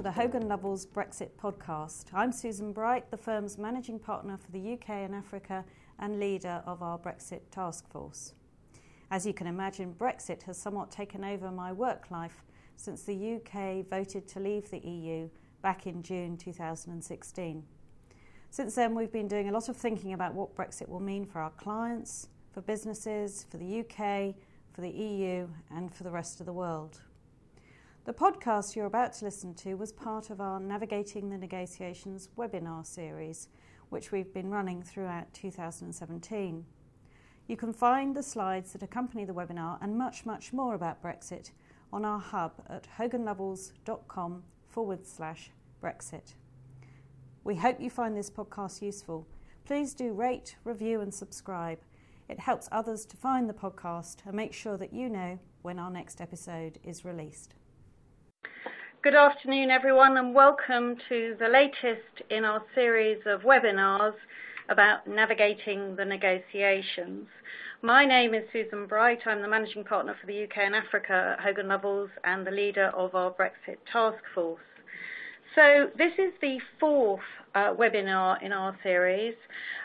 to the Hogan Lovells Brexit podcast. I'm Susan Bright, the firm's managing partner for the UK and Africa and leader of our Brexit task force. As you can imagine, Brexit has somewhat taken over my work life since the UK voted to leave the EU back in June 2016. Since then, we've been doing a lot of thinking about what Brexit will mean for our clients, for businesses, for the UK, for the EU, and for the rest of the world. The podcast you're about to listen to was part of our Navigating the Negotiations webinar series, which we've been running throughout 2017. You can find the slides that accompany the webinar and much, much more about Brexit on our hub at hoganlovells.com forward slash Brexit. We hope you find this podcast useful. Please do rate, review, and subscribe. It helps others to find the podcast and make sure that you know when our next episode is released. Good afternoon, everyone, and welcome to the latest in our series of webinars about navigating the negotiations. My name is Susan Bright. I'm the managing partner for the UK and Africa at Hogan Lovells and the leader of our Brexit task force. So this is the fourth uh, webinar in our series.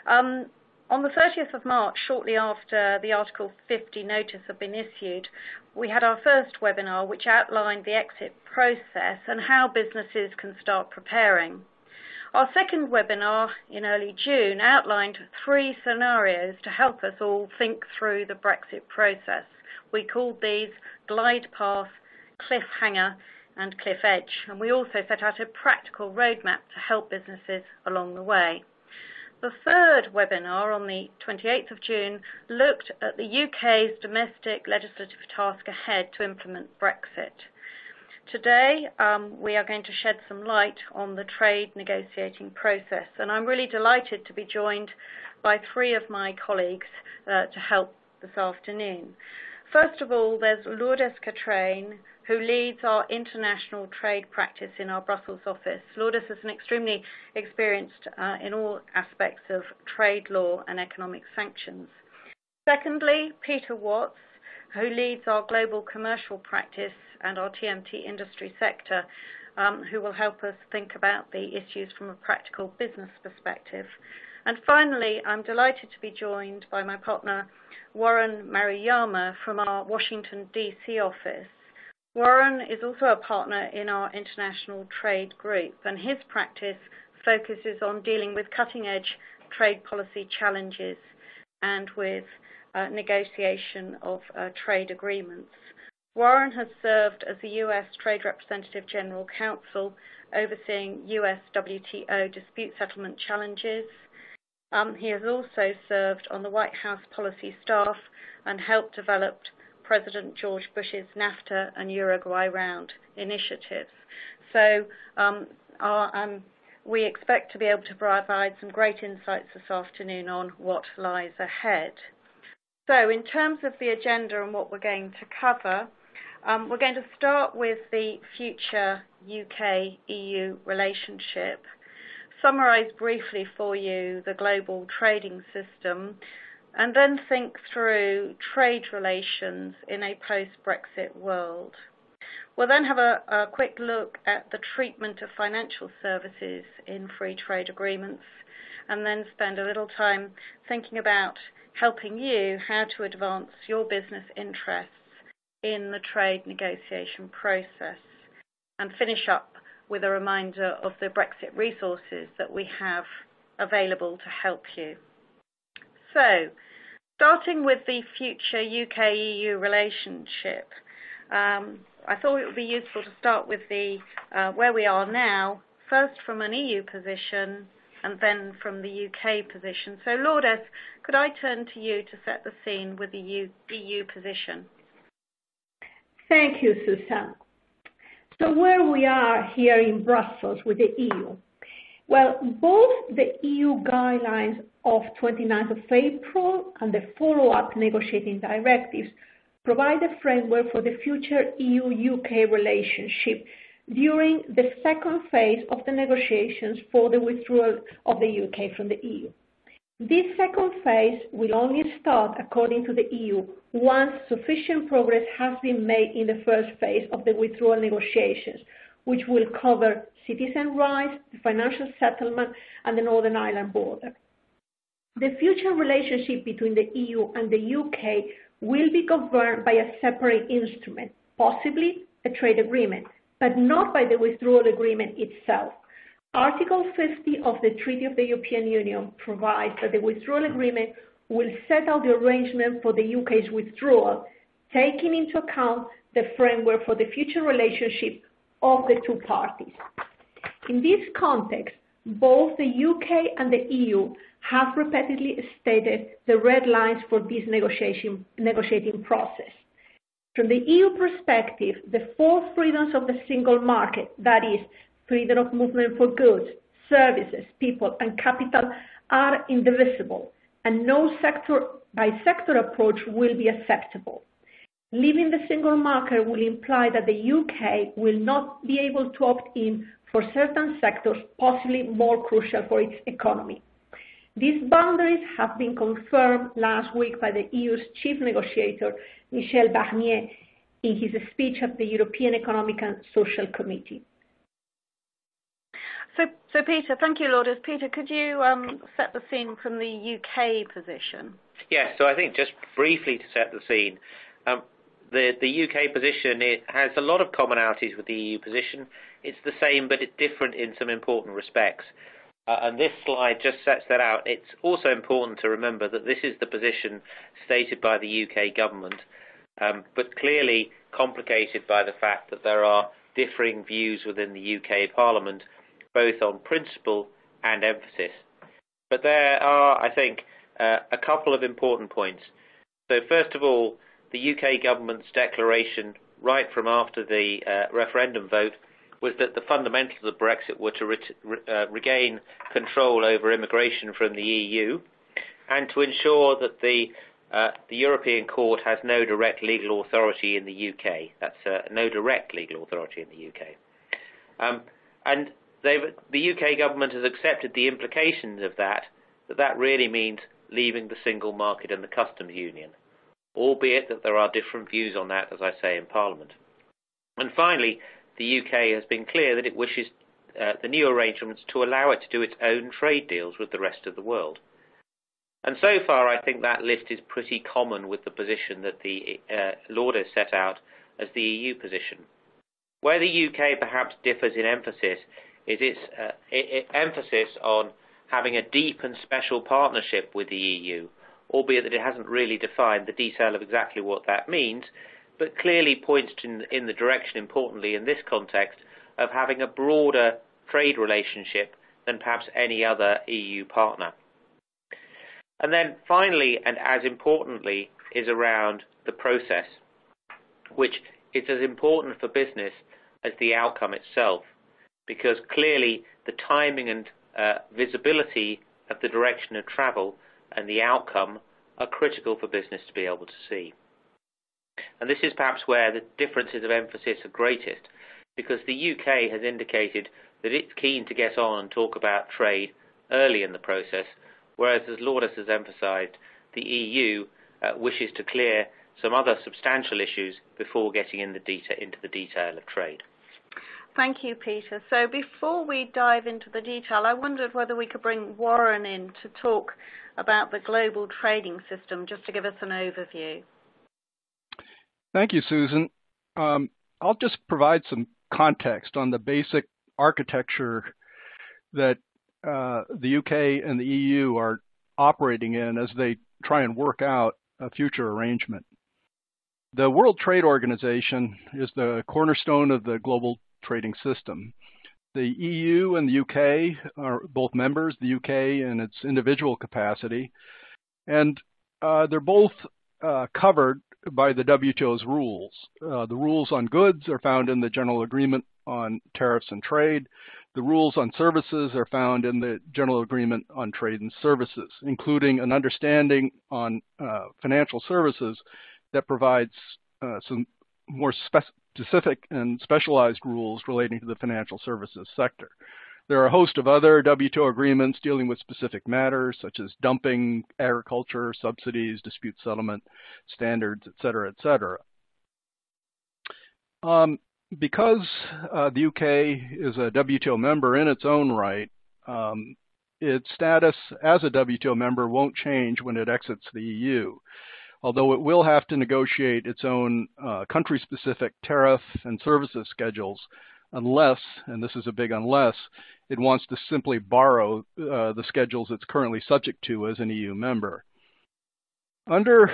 Um, on the 30th of March, shortly after the Article 50 notice had been issued, we had our first webinar which outlined the exit process and how businesses can start preparing. Our second webinar in early June outlined three scenarios to help us all think through the Brexit process. We called these glide path, cliffhanger, and cliff edge, and we also set out a practical roadmap to help businesses along the way. The third webinar on the 28th of June looked at the UK's domestic legislative task ahead to implement Brexit. Today, um, we are going to shed some light on the trade negotiating process, and I'm really delighted to be joined by three of my colleagues uh, to help this afternoon. First of all, there's Lourdes Catrain, who leads our international trade practice in our Brussels office. Lourdes is an extremely experienced uh, in all aspects of trade law and economic sanctions. Secondly, Peter Watts, who leads our global commercial practice and our TMT industry sector, um, who will help us think about the issues from a practical business perspective. And finally, I'm delighted to be joined by my partner, Warren Maruyama from our Washington, D.C. office. Warren is also a partner in our international trade group, and his practice focuses on dealing with cutting edge trade policy challenges and with uh, negotiation of uh, trade agreements. Warren has served as the U.S. Trade Representative General Counsel, overseeing U.S. WTO dispute settlement challenges. Um, he has also served on the White House policy staff and helped develop President George Bush's NAFTA and Uruguay round initiatives. So um, our, um, we expect to be able to provide some great insights this afternoon on what lies ahead. So in terms of the agenda and what we're going to cover, um, we're going to start with the future UK-EU relationship, summarise briefly for you the global trading system, and then think through trade relations in a post-Brexit world. We'll then have a, a, quick look at the treatment of financial services in free trade agreements and then spend a little time thinking about helping you how to advance your business interests in the trade negotiation process and finish up with a reminder of the Brexit resources that we have available to help you. So, starting with the future UK-EU relationship, um, I thought it would be useful to start with the uh, where we are now, first from an EU position and then from the UK position. So, Lourdes, could I turn to you to set the scene with the EU position? Thank you, Susan. So, where we are here in Brussels with the EU, well, both the EU guidelines of 29th of April and the follow-up negotiating directives provide a framework for the future EU-UK relationship during the second phase of the negotiations for the withdrawal of the UK from the EU. This second phase will only start, according to the EU, once sufficient progress has been made in the first phase of the withdrawal negotiations, which will cover citizen rights, the financial settlement, and the Northern Ireland border. The future relationship between the EU and the UK will be governed by a separate instrument, possibly a trade agreement, but not by the withdrawal agreement itself. Article 50 of the Treaty of the European Union provides that the withdrawal agreement will set out the arrangement for the UK's withdrawal, taking into account the framework for the future relationship of the two parties. In this context, both the UK and the EU have repeatedly stated the red lines for this negotiating process. From the EU perspective, the four freedoms of the single market, that is, freedom of movement for goods, services, people, and capital, are indivisible, and no sector-by-sector approach will be acceptable. Leaving the single market will imply that the UK will not be able to opt in for certain sectors, possibly more crucial for its economy. These boundaries have been confirmed last week by the EU's chief negotiator, Michel Barnier, in his speech at the European Economic and Social Committee. So, so Peter, thank you, Lourdes. Peter, could you um, set the scene from the UK position? Yes, so I think just briefly to set the scene, um, the, the UK position it has a lot of commonalities with the EU position. It's the same, but it's different in some important respects. Uh, and this slide just sets that out. It's also important to remember that this is the position stated by the UK government, um, but clearly complicated by the fact that there are differing views within the UK Parliament, both on principle and emphasis. But there are, I think, uh, a couple of important points. So first of all, the UK government's declaration right from after the uh, referendum vote was that the fundamentals of Brexit were to re uh, regain control over immigration from the EU and to ensure that the uh, the European Court has no direct legal authority in the UK. That's uh, no direct legal authority in the UK. Um, and the UK government has accepted the implications of that, that that really means leaving the single market and the customs union, albeit that there are different views on that, as I say, in Parliament. And finally, the UK has been clear that it wishes uh, the new arrangements to allow it to do its own trade deals with the rest of the world. And so far, I think that list is pretty common with the position that the uh, Lourdes set out as the EU position. Where the UK perhaps differs in emphasis is its uh, emphasis on having a deep and special partnership with the EU, albeit that it hasn't really defined the detail of exactly what that means, but clearly points in, in the direction, importantly in this context, of having a broader trade relationship than perhaps any other EU partner. And then finally, and as importantly, is around the process, which is as important for business as the outcome itself, because clearly the timing and uh, visibility of the direction of travel and the outcome are critical for business to be able to see. And this is perhaps where the differences of emphasis are greatest, because the UK has indicated that it's keen to get on and talk about trade early in the process, whereas, as Lourdes has emphasised, the EU uh, wishes to clear some other substantial issues before getting in the into the detail of trade. Thank you, Peter. So before we dive into the detail, I wondered whether we could bring Warren in to talk about the global trading system, just to give us an overview. Thank you, Susan. Um, I'll just provide some context on the basic architecture that uh, the UK and the EU are operating in as they try and work out a future arrangement. The World Trade Organization is the cornerstone of the global trading system. The EU and the UK are both members, the UK in its individual capacity, and uh, they're both uh, covered by the WTO's rules. Uh, the rules on goods are found in the General Agreement on Tariffs and Trade. The rules on services are found in the General Agreement on Trade and Services, including an understanding on uh, financial services that provides uh, some more specific and specialized rules relating to the financial services sector. There are a host of other WTO agreements dealing with specific matters such as dumping, agriculture, subsidies, dispute settlement, standards, et cetera, et cetera. Um, because uh, the UK is a WTO member in its own right, um, its status as a WTO member won't change when it exits the EU, although it will have to negotiate its own uh, country-specific tariff and services schedules unless, and this is a big unless, it wants to simply borrow uh, the schedules it's currently subject to as an EU member. Under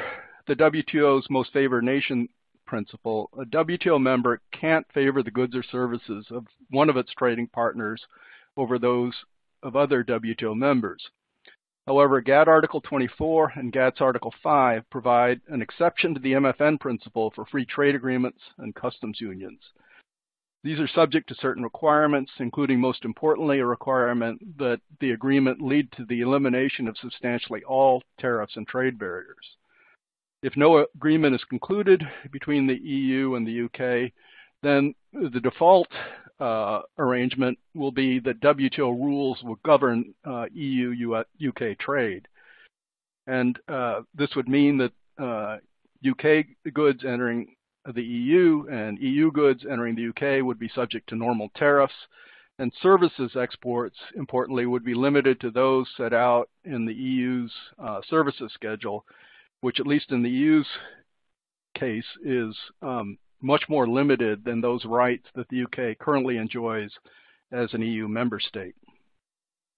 the WTO's most favored nation principle, a WTO member can't favor the goods or services of one of its trading partners over those of other WTO members. However, GATT Article 24 and GATS Article 5 provide an exception to the MFN principle for free trade agreements and customs unions. These are subject to certain requirements, including most importantly a requirement that the agreement lead to the elimination of substantially all tariffs and trade barriers. If no agreement is concluded between the EU and the UK, then the default uh, arrangement will be that WTO rules will govern uh, EU-UK trade. And uh, this would mean that UK uh, goods entering the EU and EU goods entering the UK would be subject to normal tariffs, and services exports, importantly, would be limited to those set out in the EU's uh, services schedule, which at least in the EU's case is um, much more limited than those rights that the UK currently enjoys as an EU member state.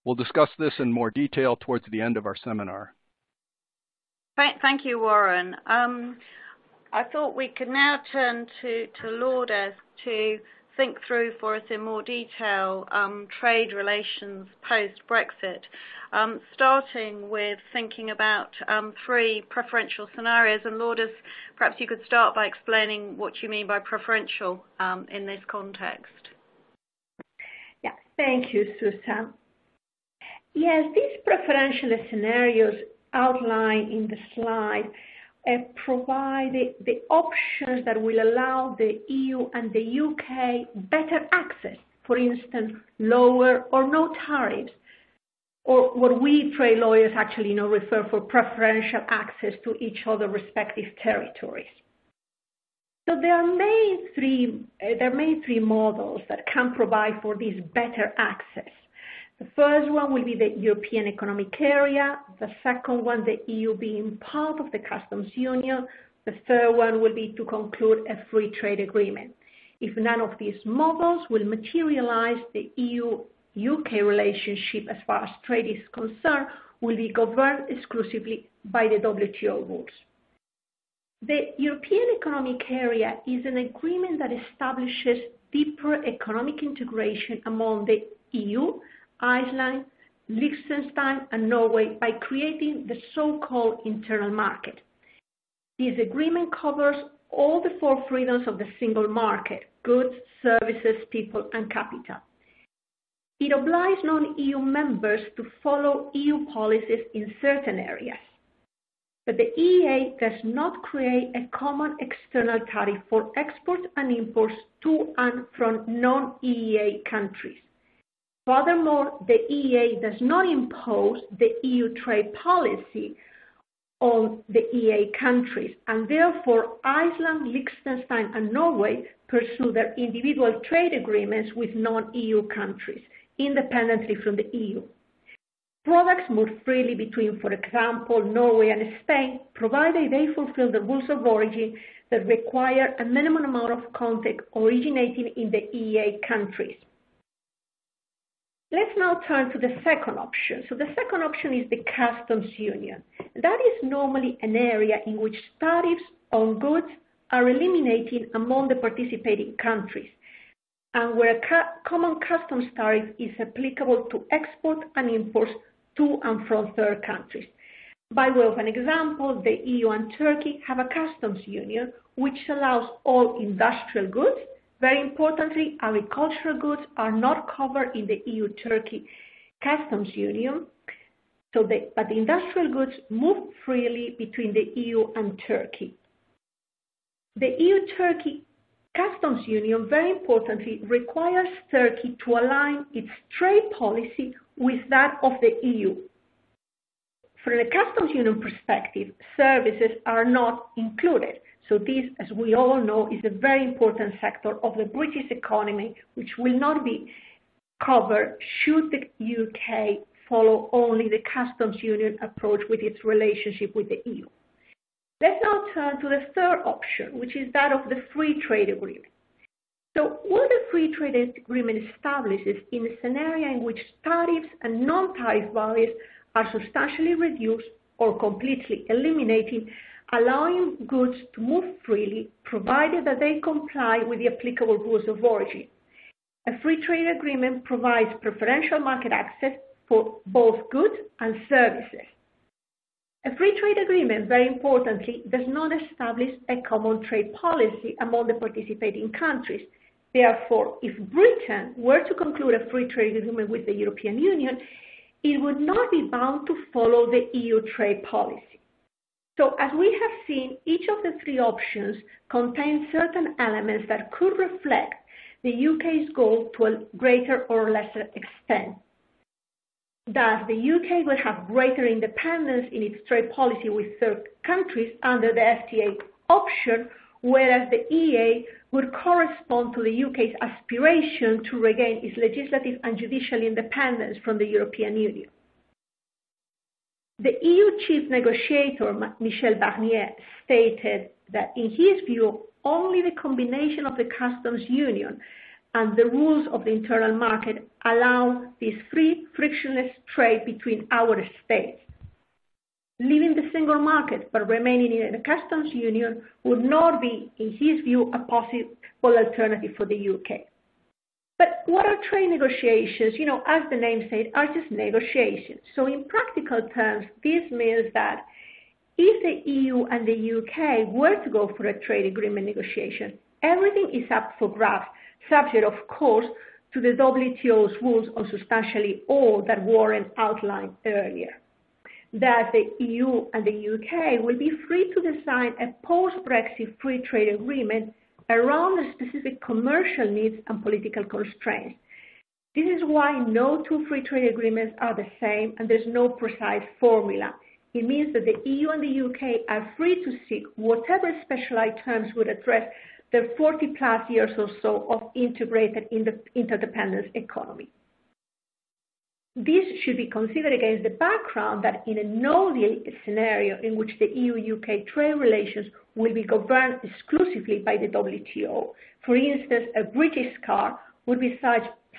We'll discuss this in more detail towards the end of our seminar. Thank you, Warren. Um, I thought we could now turn to, to Lourdes to think through for us in more detail um, trade relations post-Brexit, um, starting with thinking about um, three preferential scenarios. And Lourdes, perhaps you could start by explaining what you mean by preferential um, in this context. Yeah, thank you, Susan. Yes, these preferential scenarios outlined in the slide provide the, options that will allow the EU and the UK better access, for instance, lower or no tariffs, or what we trade lawyers actually you know, refer for preferential access to each other respective territories. So there are main three, uh, there are main three models that can provide for this better access. The first one will be the European Economic Area, the second one, the EU being part of the customs union, the third one will be to conclude a free trade agreement. If none of these models will materialize, the EU-UK relationship as far as trade is concerned will be governed exclusively by the WTO rules. The European Economic Area is an agreement that establishes deeper economic integration among the EU Iceland, Liechtenstein, and Norway by creating the so-called internal market. This agreement covers all the four freedoms of the single market, goods, services, people, and capital. It obliges non-EU members to follow EU policies in certain areas. But the EEA does not create a common external tariff for exports and imports to and from non-EEA countries. Furthermore, the EEA does not impose the EU trade policy on the EEA countries, and therefore Iceland, Liechtenstein, and Norway pursue their individual trade agreements with non-EU countries, independently from the EU. Products move freely between, for example, Norway and Spain, provided they fulfill the rules of origin that require a minimum amount of content originating in the EEA countries. Let's now turn to the second option. So the second option is the customs union. That is normally an area in which tariffs on goods are eliminated among the participating countries and where a common customs tariff is applicable to export and imports to and from third countries. By way of an example, the EU and Turkey have a customs union which allows all industrial goods very importantly, agricultural goods are not covered in the EU-Turkey customs union, so the, but the industrial goods move freely between the EU and Turkey. The EU-Turkey customs union, very importantly, requires Turkey to align its trade policy with that of the EU. From a customs union perspective, services are not included. So this, as we all know, is a very important sector of the British economy, which will not be covered should the UK follow only the customs union approach with its relationship with the EU. Let's now turn to the third option, which is that of the free trade agreement. So what the free trade agreement establishes in a scenario in which tariffs and non-tariff barriers are substantially reduced or completely eliminated, allowing goods to move freely, provided that they comply with the applicable rules of origin. A free trade agreement provides preferential market access for both goods and services. A free trade agreement, very importantly, does not establish a common trade policy among the participating countries. Therefore, if Britain were to conclude a free trade agreement with the European Union, it would not be bound to follow the EU trade policy. So as we have seen, each of the three options contains certain elements that could reflect the UK's goal to a greater or lesser extent. Thus, the UK will have greater independence in its trade policy with third countries under the FTA option, whereas the EA would correspond to the UK's aspiration to regain its legislative and judicial independence from the European Union. The EU chief negotiator, Michel Barnier, stated that in his view, only the combination of the customs union and the rules of the internal market allow this free, frictionless trade between our states. Leaving the single market but remaining in the customs union would not be, in his view, a possible alternative for the UK. But what are trade negotiations? You know, as the name says, are just negotiations. So in practical terms, this means that if the EU and the UK were to go for a trade agreement negotiation, everything is up for grabs subject, of course, to the WTO's rules on substantially all that Warren outlined earlier. That the EU and the UK will be free to design a post-Brexit free trade agreement around the specific commercial needs and political constraints. This is why no two free trade agreements are the same and there's no precise formula. It means that the EU and the UK are free to seek whatever specialized terms would address the 40 plus years or so of integrated interdependence economy. This should be considered against the background that in a no-deal scenario in which the EU-UK trade relations will be governed exclusively by the WTO, for instance, a British car would be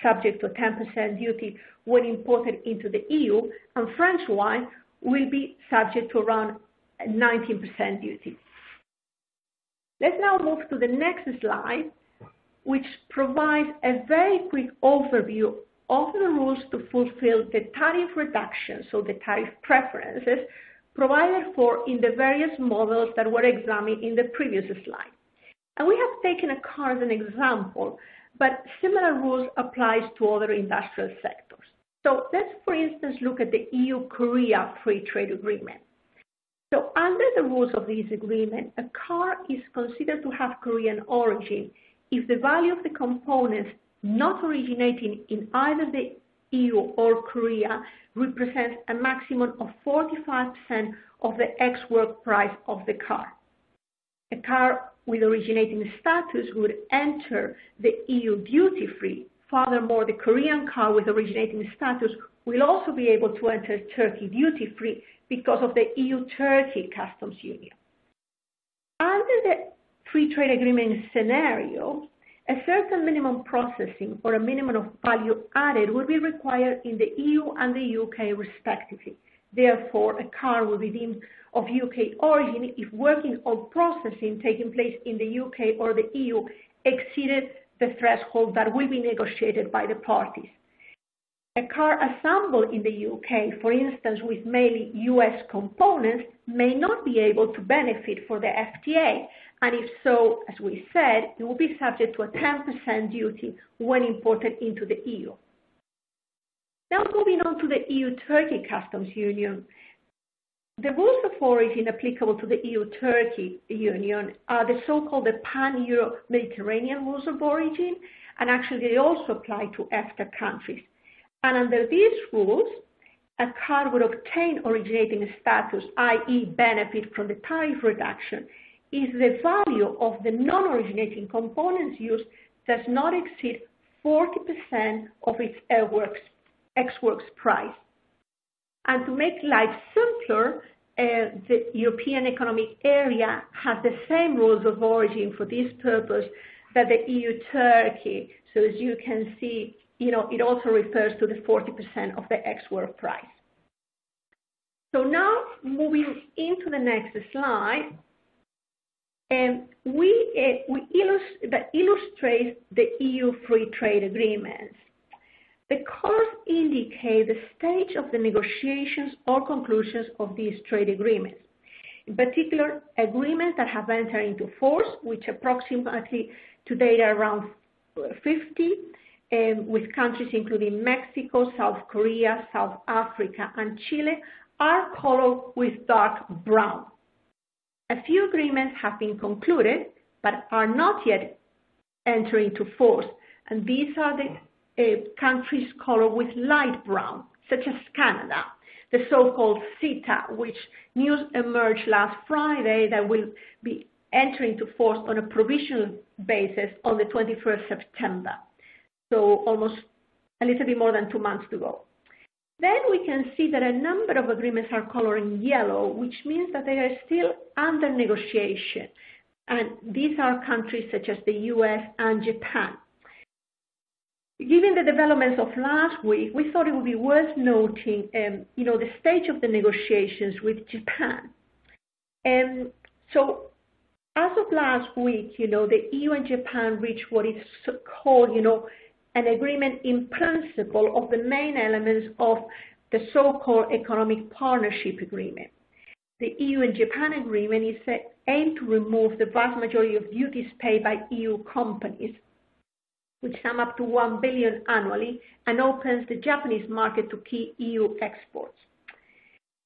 subject to a 10% duty when imported into the EU, and French wine will be subject to around 19% duty. Let's now move to the next slide, which provides a very quick overview of the rules to fulfill the tariff reduction, so the tariff preferences, provided for in the various models that were examined in the previous slide. And we have taken a car as an example, but similar rules applies to other industrial sectors. So let's, for instance, look at the EU-Korea Free Trade Agreement. So under the rules of this agreement, a car is considered to have Korean origin if the value of the components not originating in either the EU or Korea represents a maximum of 45% of the ex-work price of the car. A car with originating status would enter the EU duty-free. Furthermore, the Korean car with originating status will also be able to enter Turkey duty-free because of the EU-Turkey customs union. Under the free trade agreement scenario, a certain minimum processing or a minimum of value added would be required in the EU and the UK respectively. Therefore, a car will be deemed of UK origin if working or processing taking place in the UK or the EU exceeded the threshold that will be negotiated by the parties. A car assembled in the UK, for instance, with mainly US components, may not be able to benefit for the FTA, and if so, as we said, it will be subject to a 10% duty when imported into the EU. Now moving on to the EU-Turkey Customs Union. The rules of origin applicable to the EU-Turkey Union are the so-called Pan-Euro-Mediterranean rules of origin, and actually they also apply to EFTA countries. And under these rules, a car would obtain originating status, i.e. benefit from the tariff reduction, if the value of the non-originating components used does not exceed 40% of its ex-works price. And to make life simpler, uh, the European Economic Area has the same rules of origin for this purpose that the EU Turkey. So as you can see, you know, it also refers to the 40% of the ex-work price. So now moving into the next slide, um, we, uh, we illust that illustrates the EU free trade agreements. The colors indicate the stage of the negotiations or conclusions of these trade agreements. In particular, agreements that have entered into force, which approximately today are around 50, um, with countries including Mexico, South Korea, South Africa, and Chile, are colored with dark brown. A few agreements have been concluded, but are not yet entering into force, and these are the uh, countries colored with light brown, such as Canada, the so-called CETA, which news emerged last Friday that will be entering into force on a provisional basis on the 21st September. So almost a little bit more than two months to go. Then we can see that a number of agreements are coloring yellow, which means that they are still under negotiation. And these are countries such as the US and Japan. Given the developments of last week, we thought it would be worth noting, um, you know, the stage of the negotiations with Japan. Um, so as of last week, you know, the EU and Japan reached what is called, you know, an agreement in principle of the main elements of the so-called economic partnership agreement. The EU and Japan agreement is to remove the vast majority of duties paid by EU companies which sum up to 1 billion annually and opens the Japanese market to key EU exports.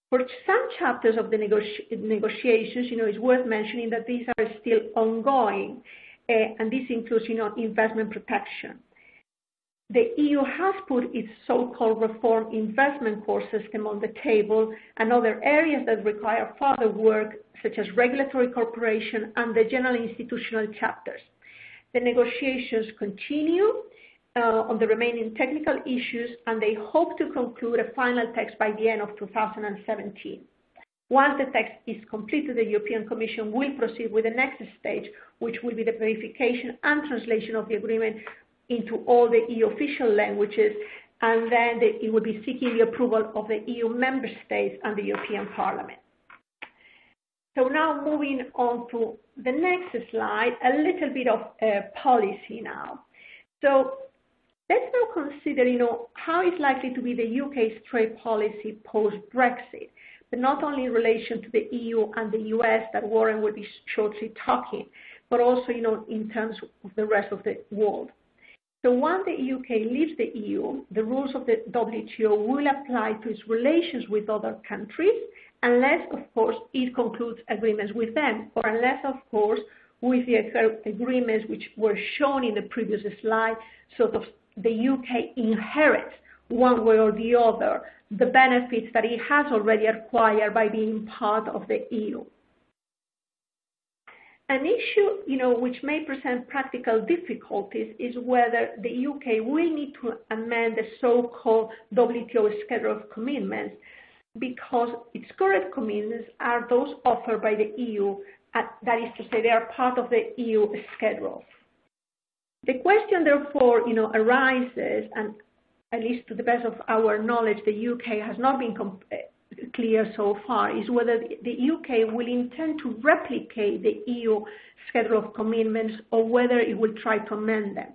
For some chapters of the negotiations, you know, it's worth mentioning that these are still ongoing, uh, and this includes, you know, investment protection. The EU has put its so-called reform investment court system on the table and other areas that require further work, such as regulatory cooperation and the general institutional chapters. The negotiations continue uh, on the remaining technical issues, and they hope to conclude a final text by the end of 2017. Once the text is completed, the European Commission will proceed with the next stage, which will be the verification and translation of the agreement into all the EU official languages, and then it will be seeking the approval of the EU member states and the European Parliament. So now moving on to the next slide, a little bit of uh, policy now. So let's now consider, you know, how is likely to be the UK's trade policy post-Brexit, but not only in relation to the EU and the US that Warren will be shortly talking, but also, you know, in terms of the rest of the world. So once the UK leaves the EU, the rules of the WTO will apply to its relations with other countries unless, of course, it concludes agreements with them, or unless, of course, with the agreements which were shown in the previous slide, sort of the UK inherits one way or the other the benefits that it has already acquired by being part of the EU. An issue, you know, which may present practical difficulties is whether the UK will need to amend the so-called WTO schedule of commitments because its current commitments are those offered by the EU, uh, that is to say, they are part of the EU schedule. The question, therefore, you know, arises, and at least to the best of our knowledge, the UK has not been clear so far, is whether the UK will intend to replicate the EU schedule of commitments or whether it will try to amend them.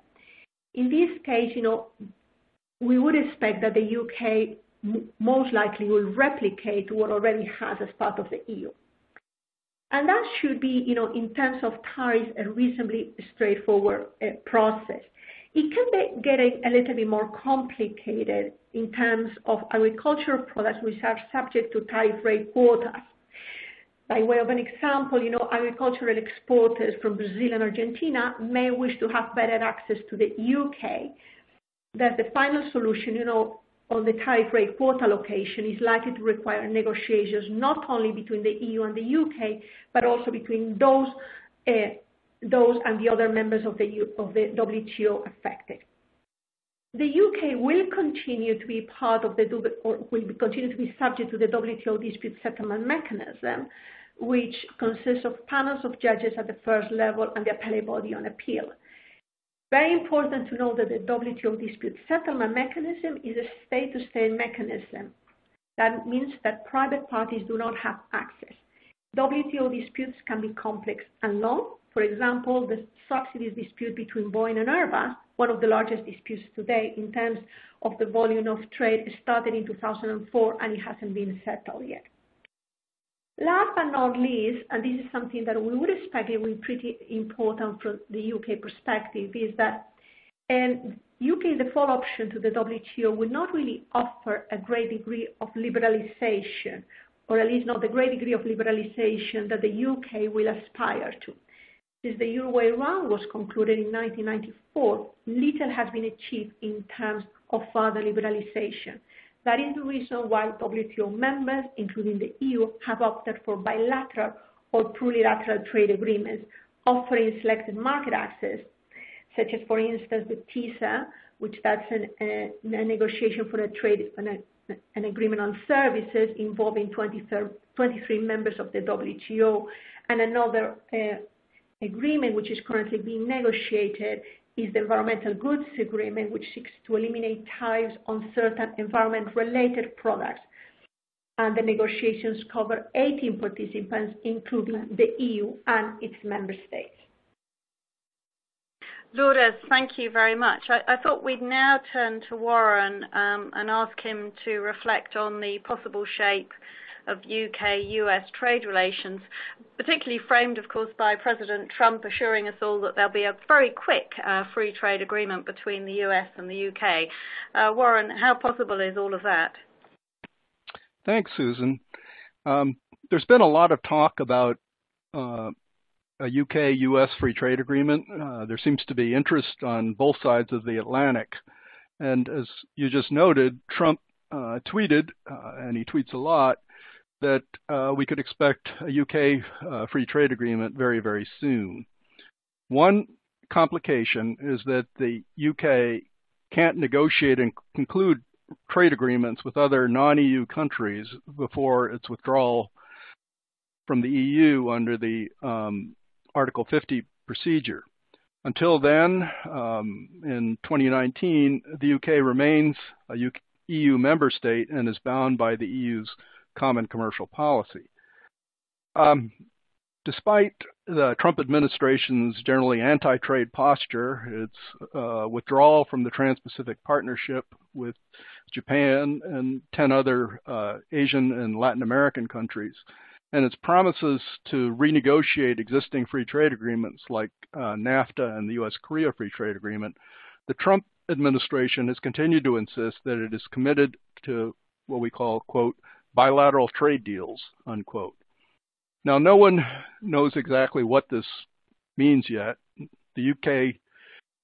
In this case, you know, we would expect that the UK most likely will replicate what already has as part of the EU. And that should be, you know, in terms of tariffs, a reasonably straightforward uh, process. It can be getting a little bit more complicated in terms of agricultural products which are subject to tariff rate quotas. By way of an example, you know, agricultural exporters from Brazil and Argentina may wish to have better access to the UK. That the final solution, you know, on the tariff rate quota allocation is likely to require negotiations not only between the EU and the UK, but also between those, uh, those and the other members of the, of the WTO affected. The UK will continue to be part of the, or will continue to be subject to the WTO dispute settlement mechanism, which consists of panels of judges at the first level and the appellate body on appeal. Very important to know that the WTO dispute settlement mechanism is a state-to-state -state mechanism. That means that private parties do not have access. WTO disputes can be complex and long. For example, the subsidies dispute between Boeing and Airbus, one of the largest disputes today in terms of the volume of trade, started in 2004 and it hasn't been settled yet. Last but not least, and this is something that we would expect it be pretty important from the UK perspective, is that um, and UK default option to the WTO will not really offer a great degree of liberalization, or at least not the great degree of liberalization that the UK will aspire to. Since the Uruguay round was concluded in 1994, little has been achieved in terms of further liberalization. That is the reason why WTO members, including the EU, have opted for bilateral or plurilateral trade agreements offering selected market access, such as, for instance, the TISA, which that's an, a, a negotiation for a trade, an, an agreement on services involving 23 members of the WTO, and another uh, agreement which is currently being negotiated is the Environmental Goods Agreement, which seeks to eliminate tariffs on certain environment-related products. And the negotiations cover 18 participants, including the EU and its member states. Lourdes, thank you very much. I, I thought we'd now turn to Warren um, and ask him to reflect on the possible shape of UK-US trade relations, particularly framed, of course, by President Trump assuring us all that there'll be a very quick uh, free trade agreement between the US and the UK. Uh, Warren, how possible is all of that? Thanks, Susan. Um, there's been a lot of talk about uh, a UK-US free trade agreement. Uh, there seems to be interest on both sides of the Atlantic. And as you just noted, Trump uh, tweeted, uh, and he tweets a lot, that uh, we could expect a UK uh, free trade agreement very, very soon. One complication is that the UK can't negotiate and conclude trade agreements with other non-EU countries before its withdrawal from the EU under the um, Article 50 procedure. Until then, um, in 2019, the UK remains a EU member state and is bound by the EU's common commercial policy. Um, despite the Trump administration's generally anti-trade posture, its uh, withdrawal from the Trans-Pacific Partnership with Japan and 10 other uh, Asian and Latin American countries, and its promises to renegotiate existing free trade agreements like uh, NAFTA and the U.S.-Korea Free Trade Agreement, the Trump administration has continued to insist that it is committed to what we call, quote, bilateral trade deals, unquote. Now, no one knows exactly what this means yet. The UK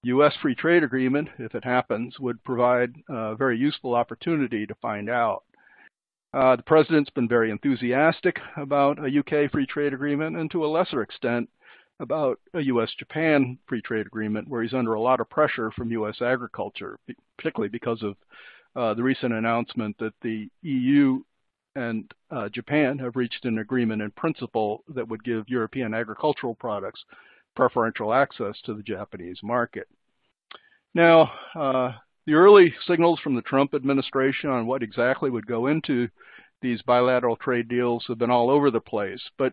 US free trade agreement, if it happens, would provide a very useful opportunity to find out. Uh, the president's been very enthusiastic about a UK free trade agreement and to a lesser extent about a US Japan free trade agreement where he's under a lot of pressure from US agriculture, particularly because of uh, the recent announcement that the EU and uh, Japan have reached an agreement in principle that would give European agricultural products preferential access to the Japanese market. Now, uh, the early signals from the Trump administration on what exactly would go into these bilateral trade deals have been all over the place, but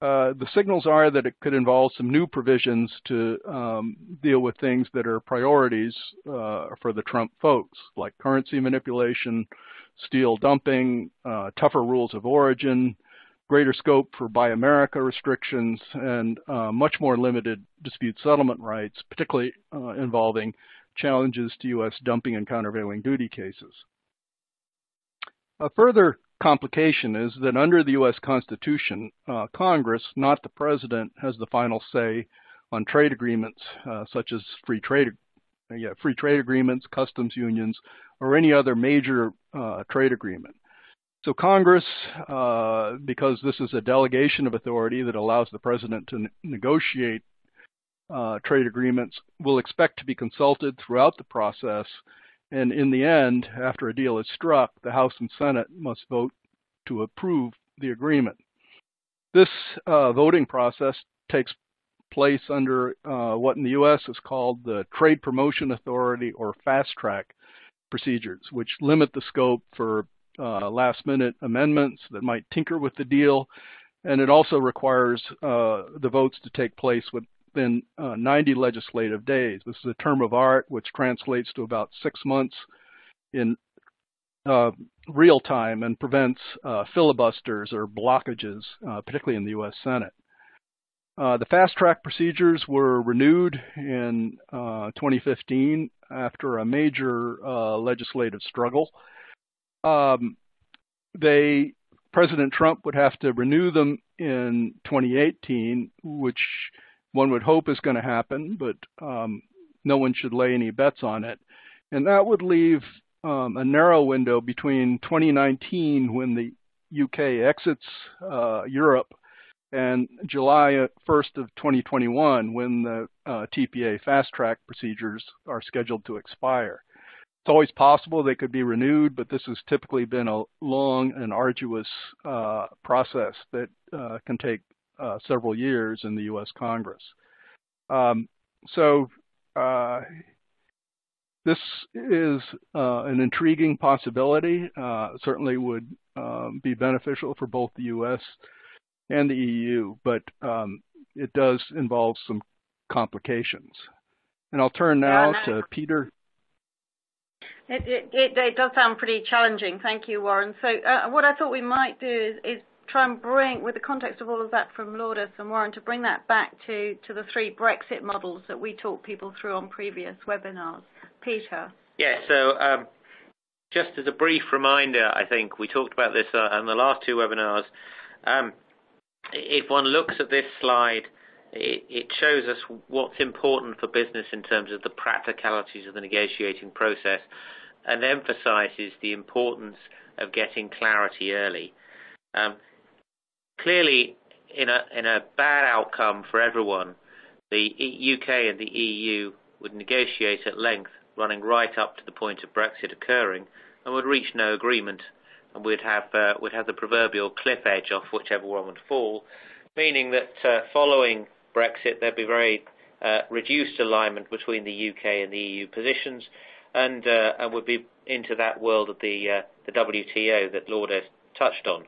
uh, the signals are that it could involve some new provisions to um, deal with things that are priorities uh, for the Trump folks, like currency manipulation, steel dumping, uh, tougher rules of origin, greater scope for Buy America restrictions, and uh, much more limited dispute settlement rights, particularly uh, involving challenges to U.S. dumping and countervailing duty cases. A further complication is that under the U.S. Constitution, uh, Congress, not the President, has the final say on trade agreements uh, such as free trade yeah, free trade agreements, customs unions, or any other major uh, trade agreement. So Congress, uh, because this is a delegation of authority that allows the president to negotiate uh, trade agreements, will expect to be consulted throughout the process. And in the end, after a deal is struck, the House and Senate must vote to approve the agreement. This uh, voting process takes place under uh, what in the U.S. is called the Trade Promotion Authority or fast track procedures, which limit the scope for uh, last minute amendments that might tinker with the deal. And it also requires uh, the votes to take place within uh, 90 legislative days. This is a term of art which translates to about six months in uh, real time and prevents uh, filibusters or blockages, uh, particularly in the U.S. Senate. Uh, the fast track procedures were renewed in uh, 2015 after a major legislative struggle. Um, they President Trump would have to renew them in 2018, which one would hope is going to happen, but um, no one should lay any bets on it. And that would leave um, a narrow window between 2019, when the UK exits uh, Europe, and July 1st of 2021, when the uh, TPA fast track procedures are scheduled to expire. It's always possible they could be renewed, but this has typically been a long and arduous uh, process that uh, can take uh, several years in the U.S. Congress. Um, so uh, this is uh, an intriguing possibility, uh, certainly would um, be beneficial for both the U.S. and the EU, but um, it does involve some complications. And I'll turn now yeah, to Peter. It, it, it, it, does sound pretty challenging. Thank you, Warren. So uh, what I thought we might do is, is, try and bring, with the context of all of that from Lourdes and Warren, to bring that back to, to the three Brexit models that we talked people through on previous webinars. Peter. Yeah, so um, just as a brief reminder, I think we talked about this uh, on the last two webinars. Um, if one looks at this slide, it, shows us what's important for business in terms of the practicalities of the negotiating process and emphasizes the importance of getting clarity early. Um, clearly, in a, in a bad outcome for everyone, the UK and the EU would negotiate at length running right up to the point of Brexit occurring, and would reach no agreement, and we'd have uh, we'd have the proverbial cliff edge off whichever one would fall, meaning that uh, following Brexit there'd be very uh, reduced alignment between the UK and the EU positions, and would be into that world of the the WTO that Lourdes touched on.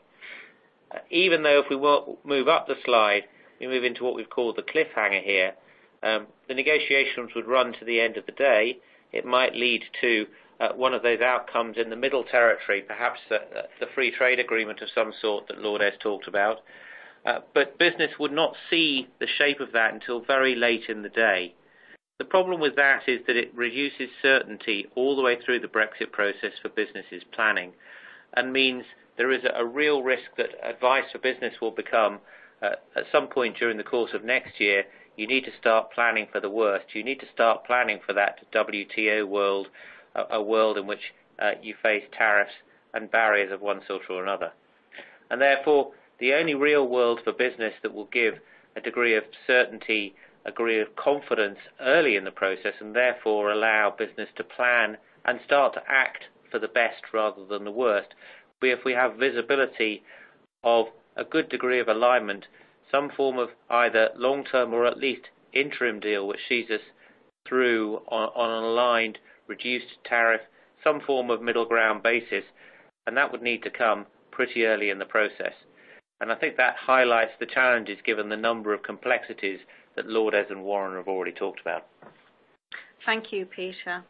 Uh, even though if we move up the slide, we move into what we've called the cliffhanger here. Um, the negotiations would run to the end of the day, it might lead to uh, one of those outcomes in the middle territory, perhaps the, the free trade agreement of some sort that Lourdes talked about. Uh, but business would not see the shape of that until very late in the day. The problem with that is that it reduces certainty all the way through the Brexit process for businesses planning and means there is a, real risk that advice for business will become uh, at some point during the course of next year you need to start planning for the worst. You need to start planning for that WTO world, a, a world in which uh, you face tariffs and barriers of one sort or another. And therefore, the only real world for business that will give a degree of certainty, a degree of confidence early in the process, and therefore allow business to plan and start to act for the best rather than the worst, if we have visibility of a good degree of alignment some form of either long-term or at least interim deal which sees us through on, on an aligned, reduced tariff, some form of middle ground basis, and that would need to come pretty early in the process. And I think that highlights the challenges given the number of complexities that Lourdes and Warren have already talked about. Thank you, Peter.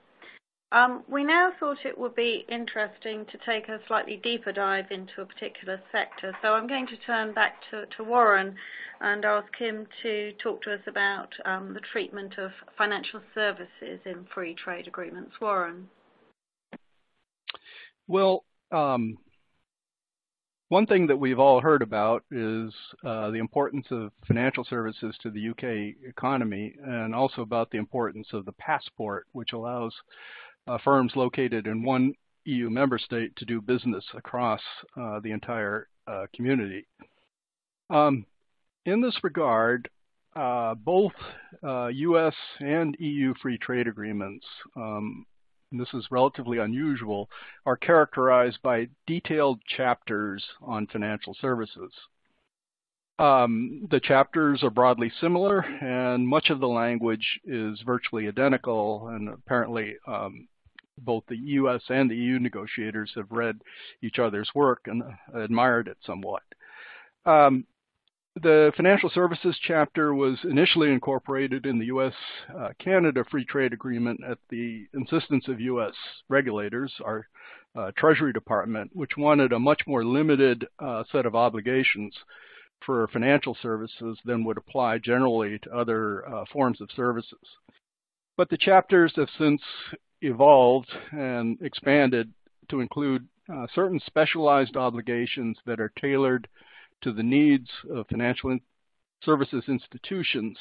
Um, we now thought it would be interesting to take a slightly deeper dive into a particular sector. So I'm going to turn back to, to Warren and ask him to talk to us about um, the treatment of financial services in free trade agreements. Warren. Well, um, one thing that we've all heard about is uh, the importance of financial services to the UK economy and also about the importance of the passport, which allows firms located in one EU member state to do business across uh, the entire uh, community. Um, in this regard, uh, both US uh, and EU free trade agreements um, and this is relatively unusual, are characterized by detailed chapters on financial services. Um, the chapters are broadly similar, and much of the language is virtually identical, and apparently um, both the US and the EU negotiators have read each other's work and admired it somewhat. Um, the financial services chapter was initially incorporated in the U.S.-Canada uh, Free Trade Agreement at the insistence of U.S. regulators, our uh, Treasury Department, which wanted a much more limited uh, set of obligations for financial services than would apply generally to other uh, forms of services. But the chapters have since evolved and expanded to include uh, certain specialized obligations that are tailored to the needs of financial services institutions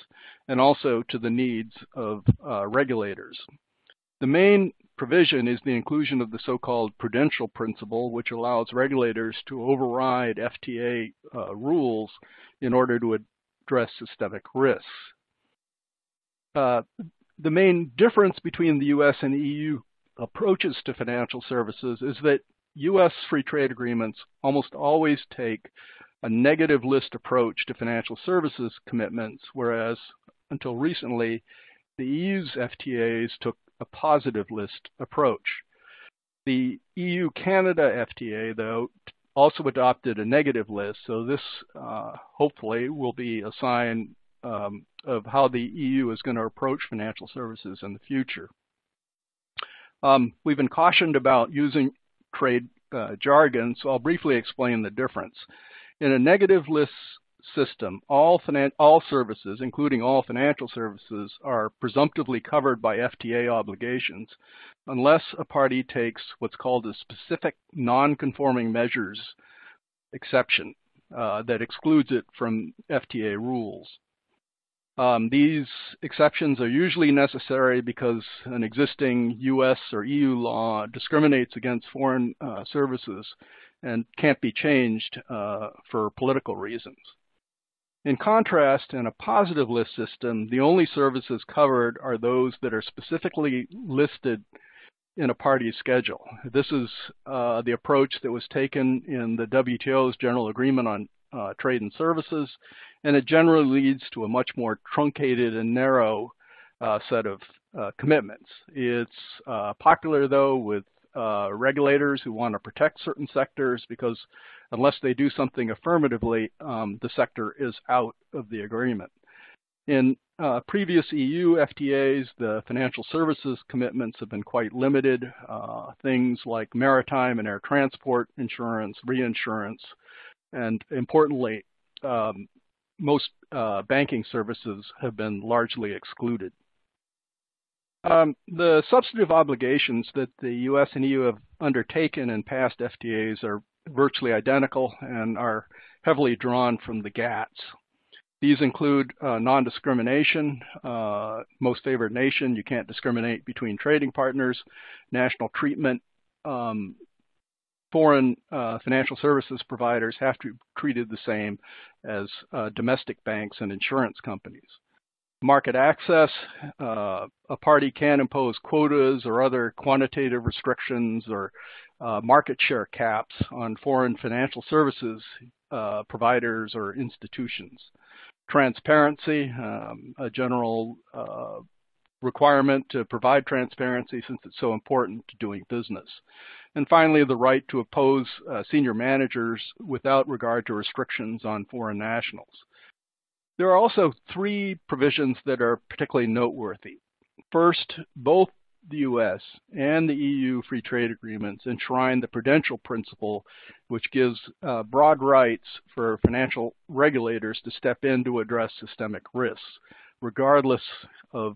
and also to the needs of uh, regulators. The main provision is the inclusion of the so-called prudential principle, which allows regulators to override FTA uh, rules in order to address systemic risks. Uh, the main difference between the U.S. and EU approaches to financial services is that U.S. free trade agreements almost always take a negative list approach to financial services commitments, whereas until recently, the EU's FTAs took a positive list approach. The EU-Canada FTA, though, also adopted a negative list, so this uh, hopefully will be a sign um, of how the EU is going to approach financial services in the future. Um, we've been cautioned about using trade uh, jargon, so I'll briefly explain the difference. In a negative list system, all, all services, including all financial services, are presumptively covered by FTA obligations unless a party takes what's called a specific non-conforming measures exception uh, that excludes it from FTA rules. Um, these exceptions are usually necessary because an existing US or EU law discriminates against foreign uh, services and can't be changed uh, for political reasons. In contrast, in a positive list system, the only services covered are those that are specifically listed in a party's schedule. This is uh, the approach that was taken in the WTO's General Agreement on uh, Trade and Services, and it generally leads to a much more truncated and narrow uh, set of uh, commitments. It's uh, popular, though, with uh, regulators who want to protect certain sectors because unless they do something affirmatively, um, the sector is out of the agreement. In uh, previous EU FTAs, the financial services commitments have been quite limited. Uh, things like maritime and air transport insurance, reinsurance, and importantly, um, most uh, banking services have been largely excluded. Um, the substantive obligations that the U.S. and EU have undertaken in past FTAs are virtually identical and are heavily drawn from the GATS. These include uh, non-discrimination, uh, most favored nation, you can't discriminate between trading partners, national treatment, um, foreign uh, financial services providers have to be treated the same as uh, domestic banks and insurance companies market access. Uh, a party can impose quotas or other quantitative restrictions or uh, market share caps on foreign financial services uh, providers or institutions. Transparency, um, a general uh, requirement to provide transparency since it's so important to doing business. And finally, the right to oppose uh, senior managers without regard to restrictions on foreign nationals. There are also three provisions that are particularly noteworthy. First, both the U.S. and the EU free trade agreements enshrine the prudential principle, which gives uh, broad rights for financial regulators to step in to address systemic risks, regardless of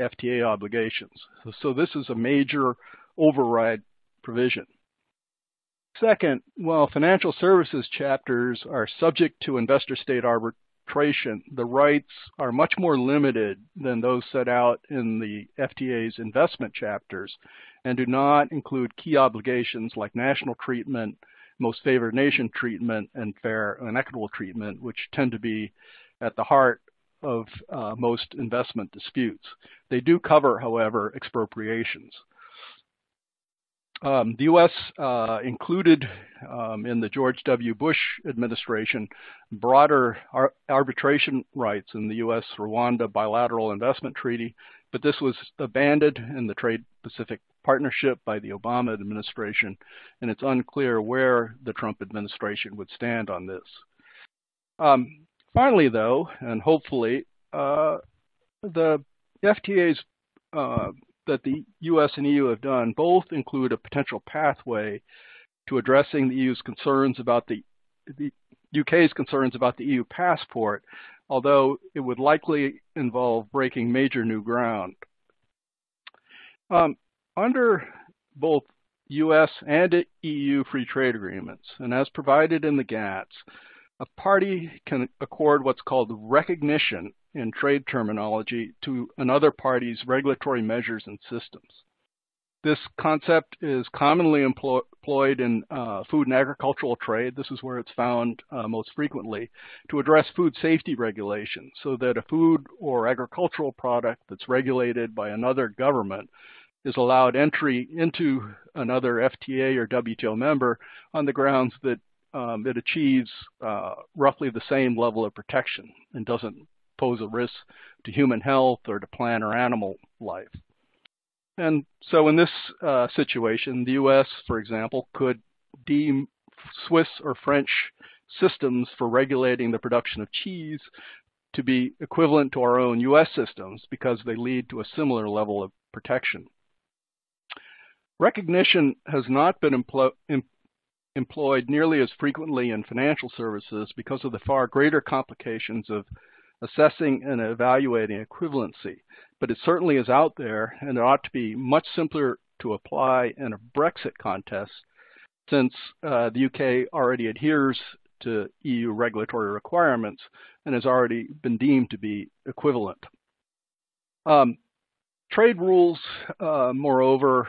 FTA obligations. So, so this is a major override provision. Second, while financial services chapters are subject to investor state arbitration, the rights are much more limited than those set out in the FTA's investment chapters and do not include key obligations like national treatment, most favored nation treatment, and fair and equitable treatment, which tend to be at the heart of uh, most investment disputes. They do cover, however, expropriations. Um, the U.S. Uh, included um, in the George W. Bush administration broader ar arbitration rights in the U.S. Rwanda bilateral investment treaty, but this was abandoned in the Trade Pacific Partnership by the Obama administration, and it's unclear where the Trump administration would stand on this. Um, finally, though, and hopefully, uh, the FTA's uh, that the US and EU have done both include a potential pathway to addressing the EU's concerns about the, the UK's concerns about the EU passport, although it would likely involve breaking major new ground. Um, under both US and EU free trade agreements, and as provided in the GATS, a party can accord what's called recognition in trade terminology to another party's regulatory measures and systems. This concept is commonly employed in uh, food and agricultural trade. This is where it's found uh, most frequently to address food safety regulations so that a food or agricultural product that's regulated by another government is allowed entry into another FTA or WTO member on the grounds that um, it achieves uh, roughly the same level of protection and doesn't pose a risk to human health or to plant or animal life. And so in this uh, situation, the U.S., for example, could deem Swiss or French systems for regulating the production of cheese to be equivalent to our own U.S. systems because they lead to a similar level of protection. Recognition has not been em employed nearly as frequently in financial services because of the far greater complications of assessing and evaluating equivalency, but it certainly is out there and it ought to be much simpler to apply in a Brexit contest since uh, the UK already adheres to EU regulatory requirements and has already been deemed to be equivalent. Um, trade rules, uh, moreover,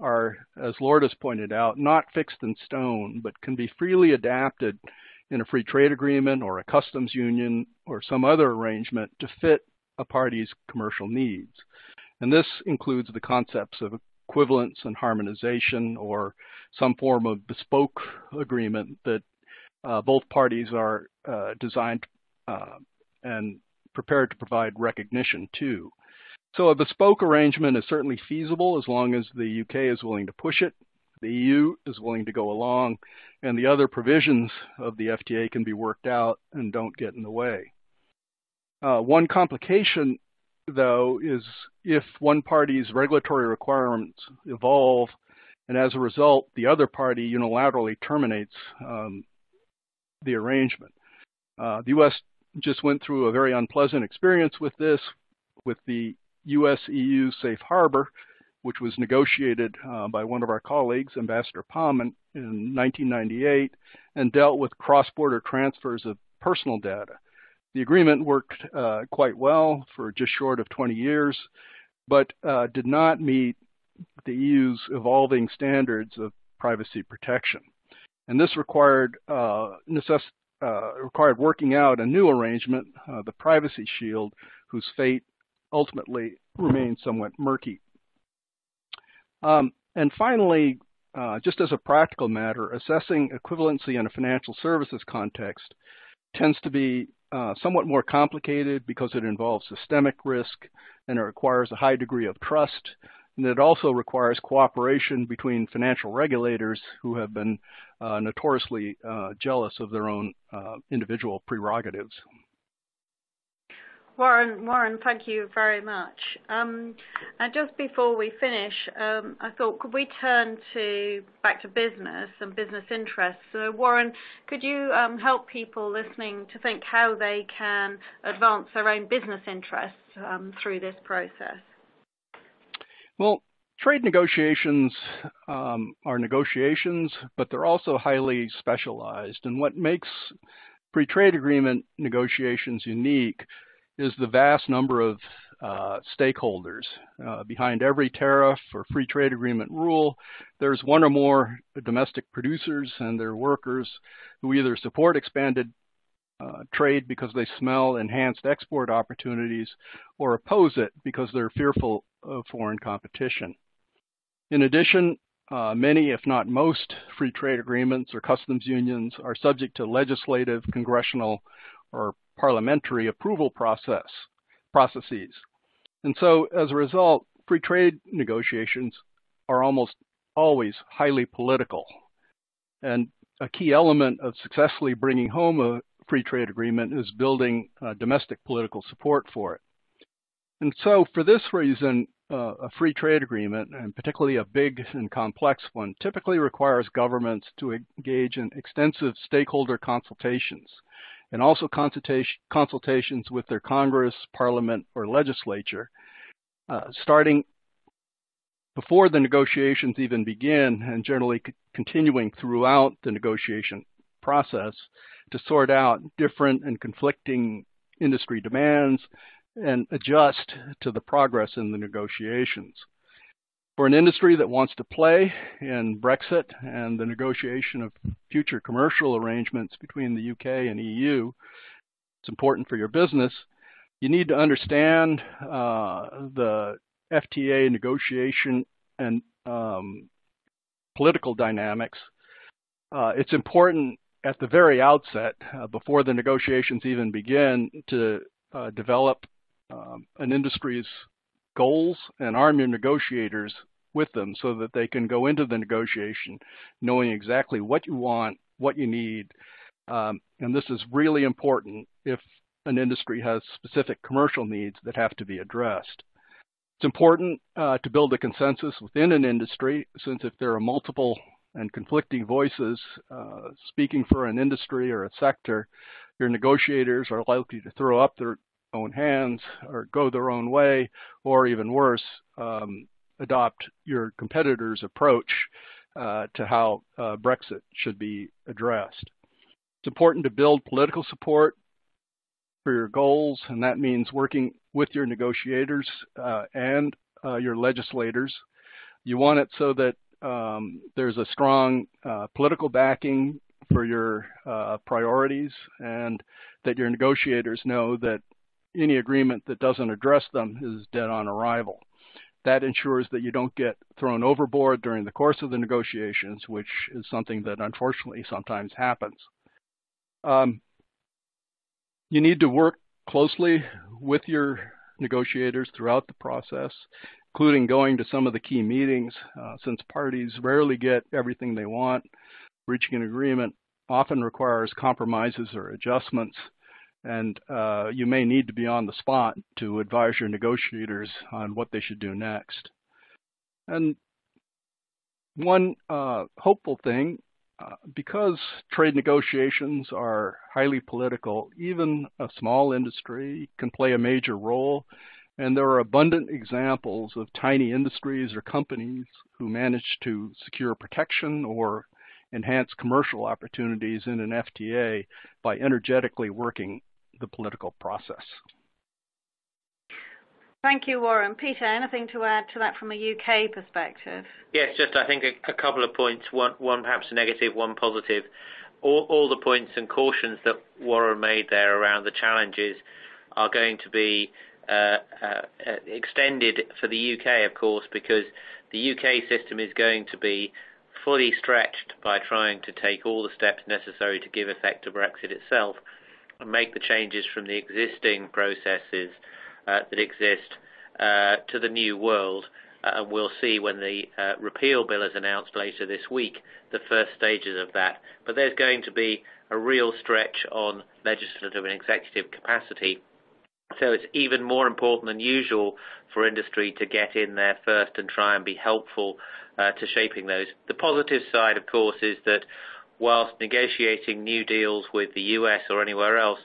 are, as Lourdes pointed out, not fixed in stone, but can be freely adapted in a free trade agreement or a customs union or some other arrangement to fit a party's commercial needs. And this includes the concepts of equivalence and harmonization or some form of bespoke agreement that uh, both parties are uh, designed uh, and prepared to provide recognition to. So a bespoke arrangement is certainly feasible as long as the UK is willing to push it the EU is willing to go along, and the other provisions of the FTA can be worked out and don't get in the way. Uh, one complication, though, is if one party's regulatory requirements evolve, and as a result, the other party unilaterally terminates um, the arrangement. Uh, the U.S. just went through a very unpleasant experience with this, with the U.S.-EU safe harbor, which was negotiated uh, by one of our colleagues, Ambassador Palm, in 1998, and dealt with cross-border transfers of personal data. The agreement worked uh, quite well for just short of 20 years, but uh, did not meet the EU's evolving standards of privacy protection. And this required, uh, uh, required working out a new arrangement, uh, the Privacy Shield, whose fate ultimately remains somewhat murky. Um, and finally, uh, just as a practical matter, assessing equivalency in a financial services context tends to be uh, somewhat more complicated because it involves systemic risk and it requires a high degree of trust. And it also requires cooperation between financial regulators who have been uh, notoriously uh, jealous of their own uh, individual prerogatives. Warren, Warren, thank you very much. Um, and just before we finish, um, I thought could we turn to back to business and business interests? So, Warren, could you um, help people listening to think how they can advance their own business interests um, through this process? Well, trade negotiations um, are negotiations, but they're also highly specialized. And what makes free trade agreement negotiations unique is the vast number of uh, stakeholders. Uh, behind every tariff or free trade agreement rule, there's one or more domestic producers and their workers who either support expanded uh, trade because they smell enhanced export opportunities or oppose it because they're fearful of foreign competition. In addition, uh, many, if not most, free trade agreements or customs unions are subject to legislative, congressional, or parliamentary approval process processes. And so as a result, free trade negotiations are almost always highly political. And a key element of successfully bringing home a free trade agreement is building uh, domestic political support for it. And so for this reason, uh, a free trade agreement, and particularly a big and complex one, typically requires governments to engage in extensive stakeholder consultations and also consultation, consultations with their Congress, Parliament, or legislature, uh, starting before the negotiations even begin and generally continuing throughout the negotiation process to sort out different and conflicting industry demands and adjust to the progress in the negotiations. For an industry that wants to play in Brexit and the negotiation of future commercial arrangements between the UK and EU, it's important for your business. You need to understand uh, the FTA negotiation and um, political dynamics. Uh, it's important at the very outset, uh, before the negotiations even begin, to uh, develop um, an industry's goals and arm your negotiators with them so that they can go into the negotiation knowing exactly what you want, what you need. Um, and this is really important if an industry has specific commercial needs that have to be addressed. It's important uh, to build a consensus within an industry since if there are multiple and conflicting voices uh, speaking for an industry or a sector, your negotiators are likely to throw up their own hands or go their own way, or even worse, um, adopt your competitor's approach uh, to how uh, Brexit should be addressed. It's important to build political support for your goals, and that means working with your negotiators uh, and uh, your legislators. You want it so that um, there's a strong uh, political backing for your uh, priorities and that your negotiators know that any agreement that doesn't address them is dead on arrival. That ensures that you don't get thrown overboard during the course of the negotiations, which is something that unfortunately sometimes happens. Um, you need to work closely with your negotiators throughout the process, including going to some of the key meetings, uh, since parties rarely get everything they want. Reaching an agreement often requires compromises or adjustments and uh, you may need to be on the spot to advise your negotiators on what they should do next. And one uh, hopeful thing, uh, because trade negotiations are highly political, even a small industry can play a major role. And there are abundant examples of tiny industries or companies who manage to secure protection or enhance commercial opportunities in an FTA by energetically working the political process. Thank you, Warren. Peter, anything to add to that from a UK perspective? Yes, just I think a, a couple of points, one, one perhaps negative, one positive. All, all, the points and cautions that Warren made there around the challenges are going to be uh, uh, extended for the UK, of course, because the UK system is going to be fully stretched by trying to take all the steps necessary to give effect to Brexit itself and make the changes from the existing processes uh, that exist uh, to the new world. Uh, and we'll see when the repeal bill is announced later this week the first stages of that. But there's going to be a real stretch on legislative and executive capacity. So it's even more important than usual for industry to get in there first and try and be helpful uh, to shaping those. The positive side, of course, is that whilst negotiating new deals with the US or anywhere else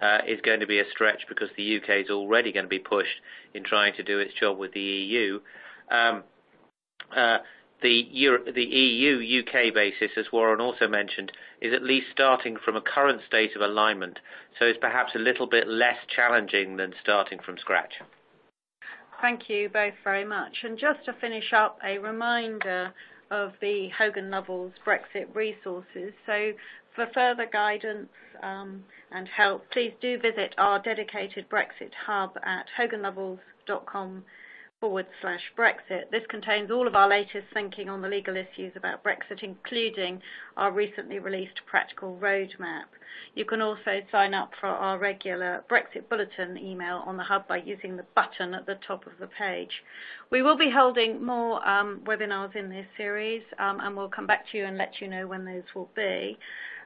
uh, is going to be a stretch because the UK is already going to be pushed in trying to do its job with the EU. Um, uh, the, Euro- the EU UK basis, as Warren also mentioned, is at least starting from a current state of alignment, so it's perhaps a little bit less challenging than starting from scratch. Thank you both very much. And just to finish up, a reminder of the Hogan Lovells Brexit resources. So for further guidance um, and help, please do visit our dedicated Brexit hub at hoganlovells.com forward slash Brexit. This contains all of our latest thinking on the legal issues about Brexit, including our recently released practical roadmap. You can also sign up for our regular Brexit Bulletin email on the Hub by using the button at the top of the page. We will be holding more um, webinars in this series, um, and we'll come back to you and let you know when those will be.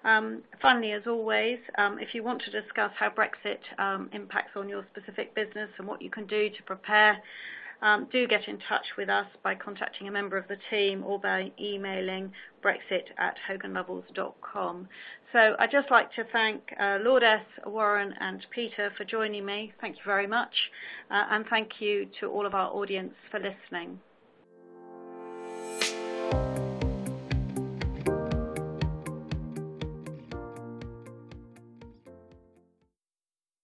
Um, finally, as always, um, if you want to discuss how Brexit um, impacts on your specific business and what you can do to prepare um, do get in touch with us by contacting a member of the team or by emailing brexit at hoganlovells.com. So I'd just like to thank uh, Lourdes, Warren and Peter for joining me. Thank you very much. Uh, and thank you to all of our audience for listening.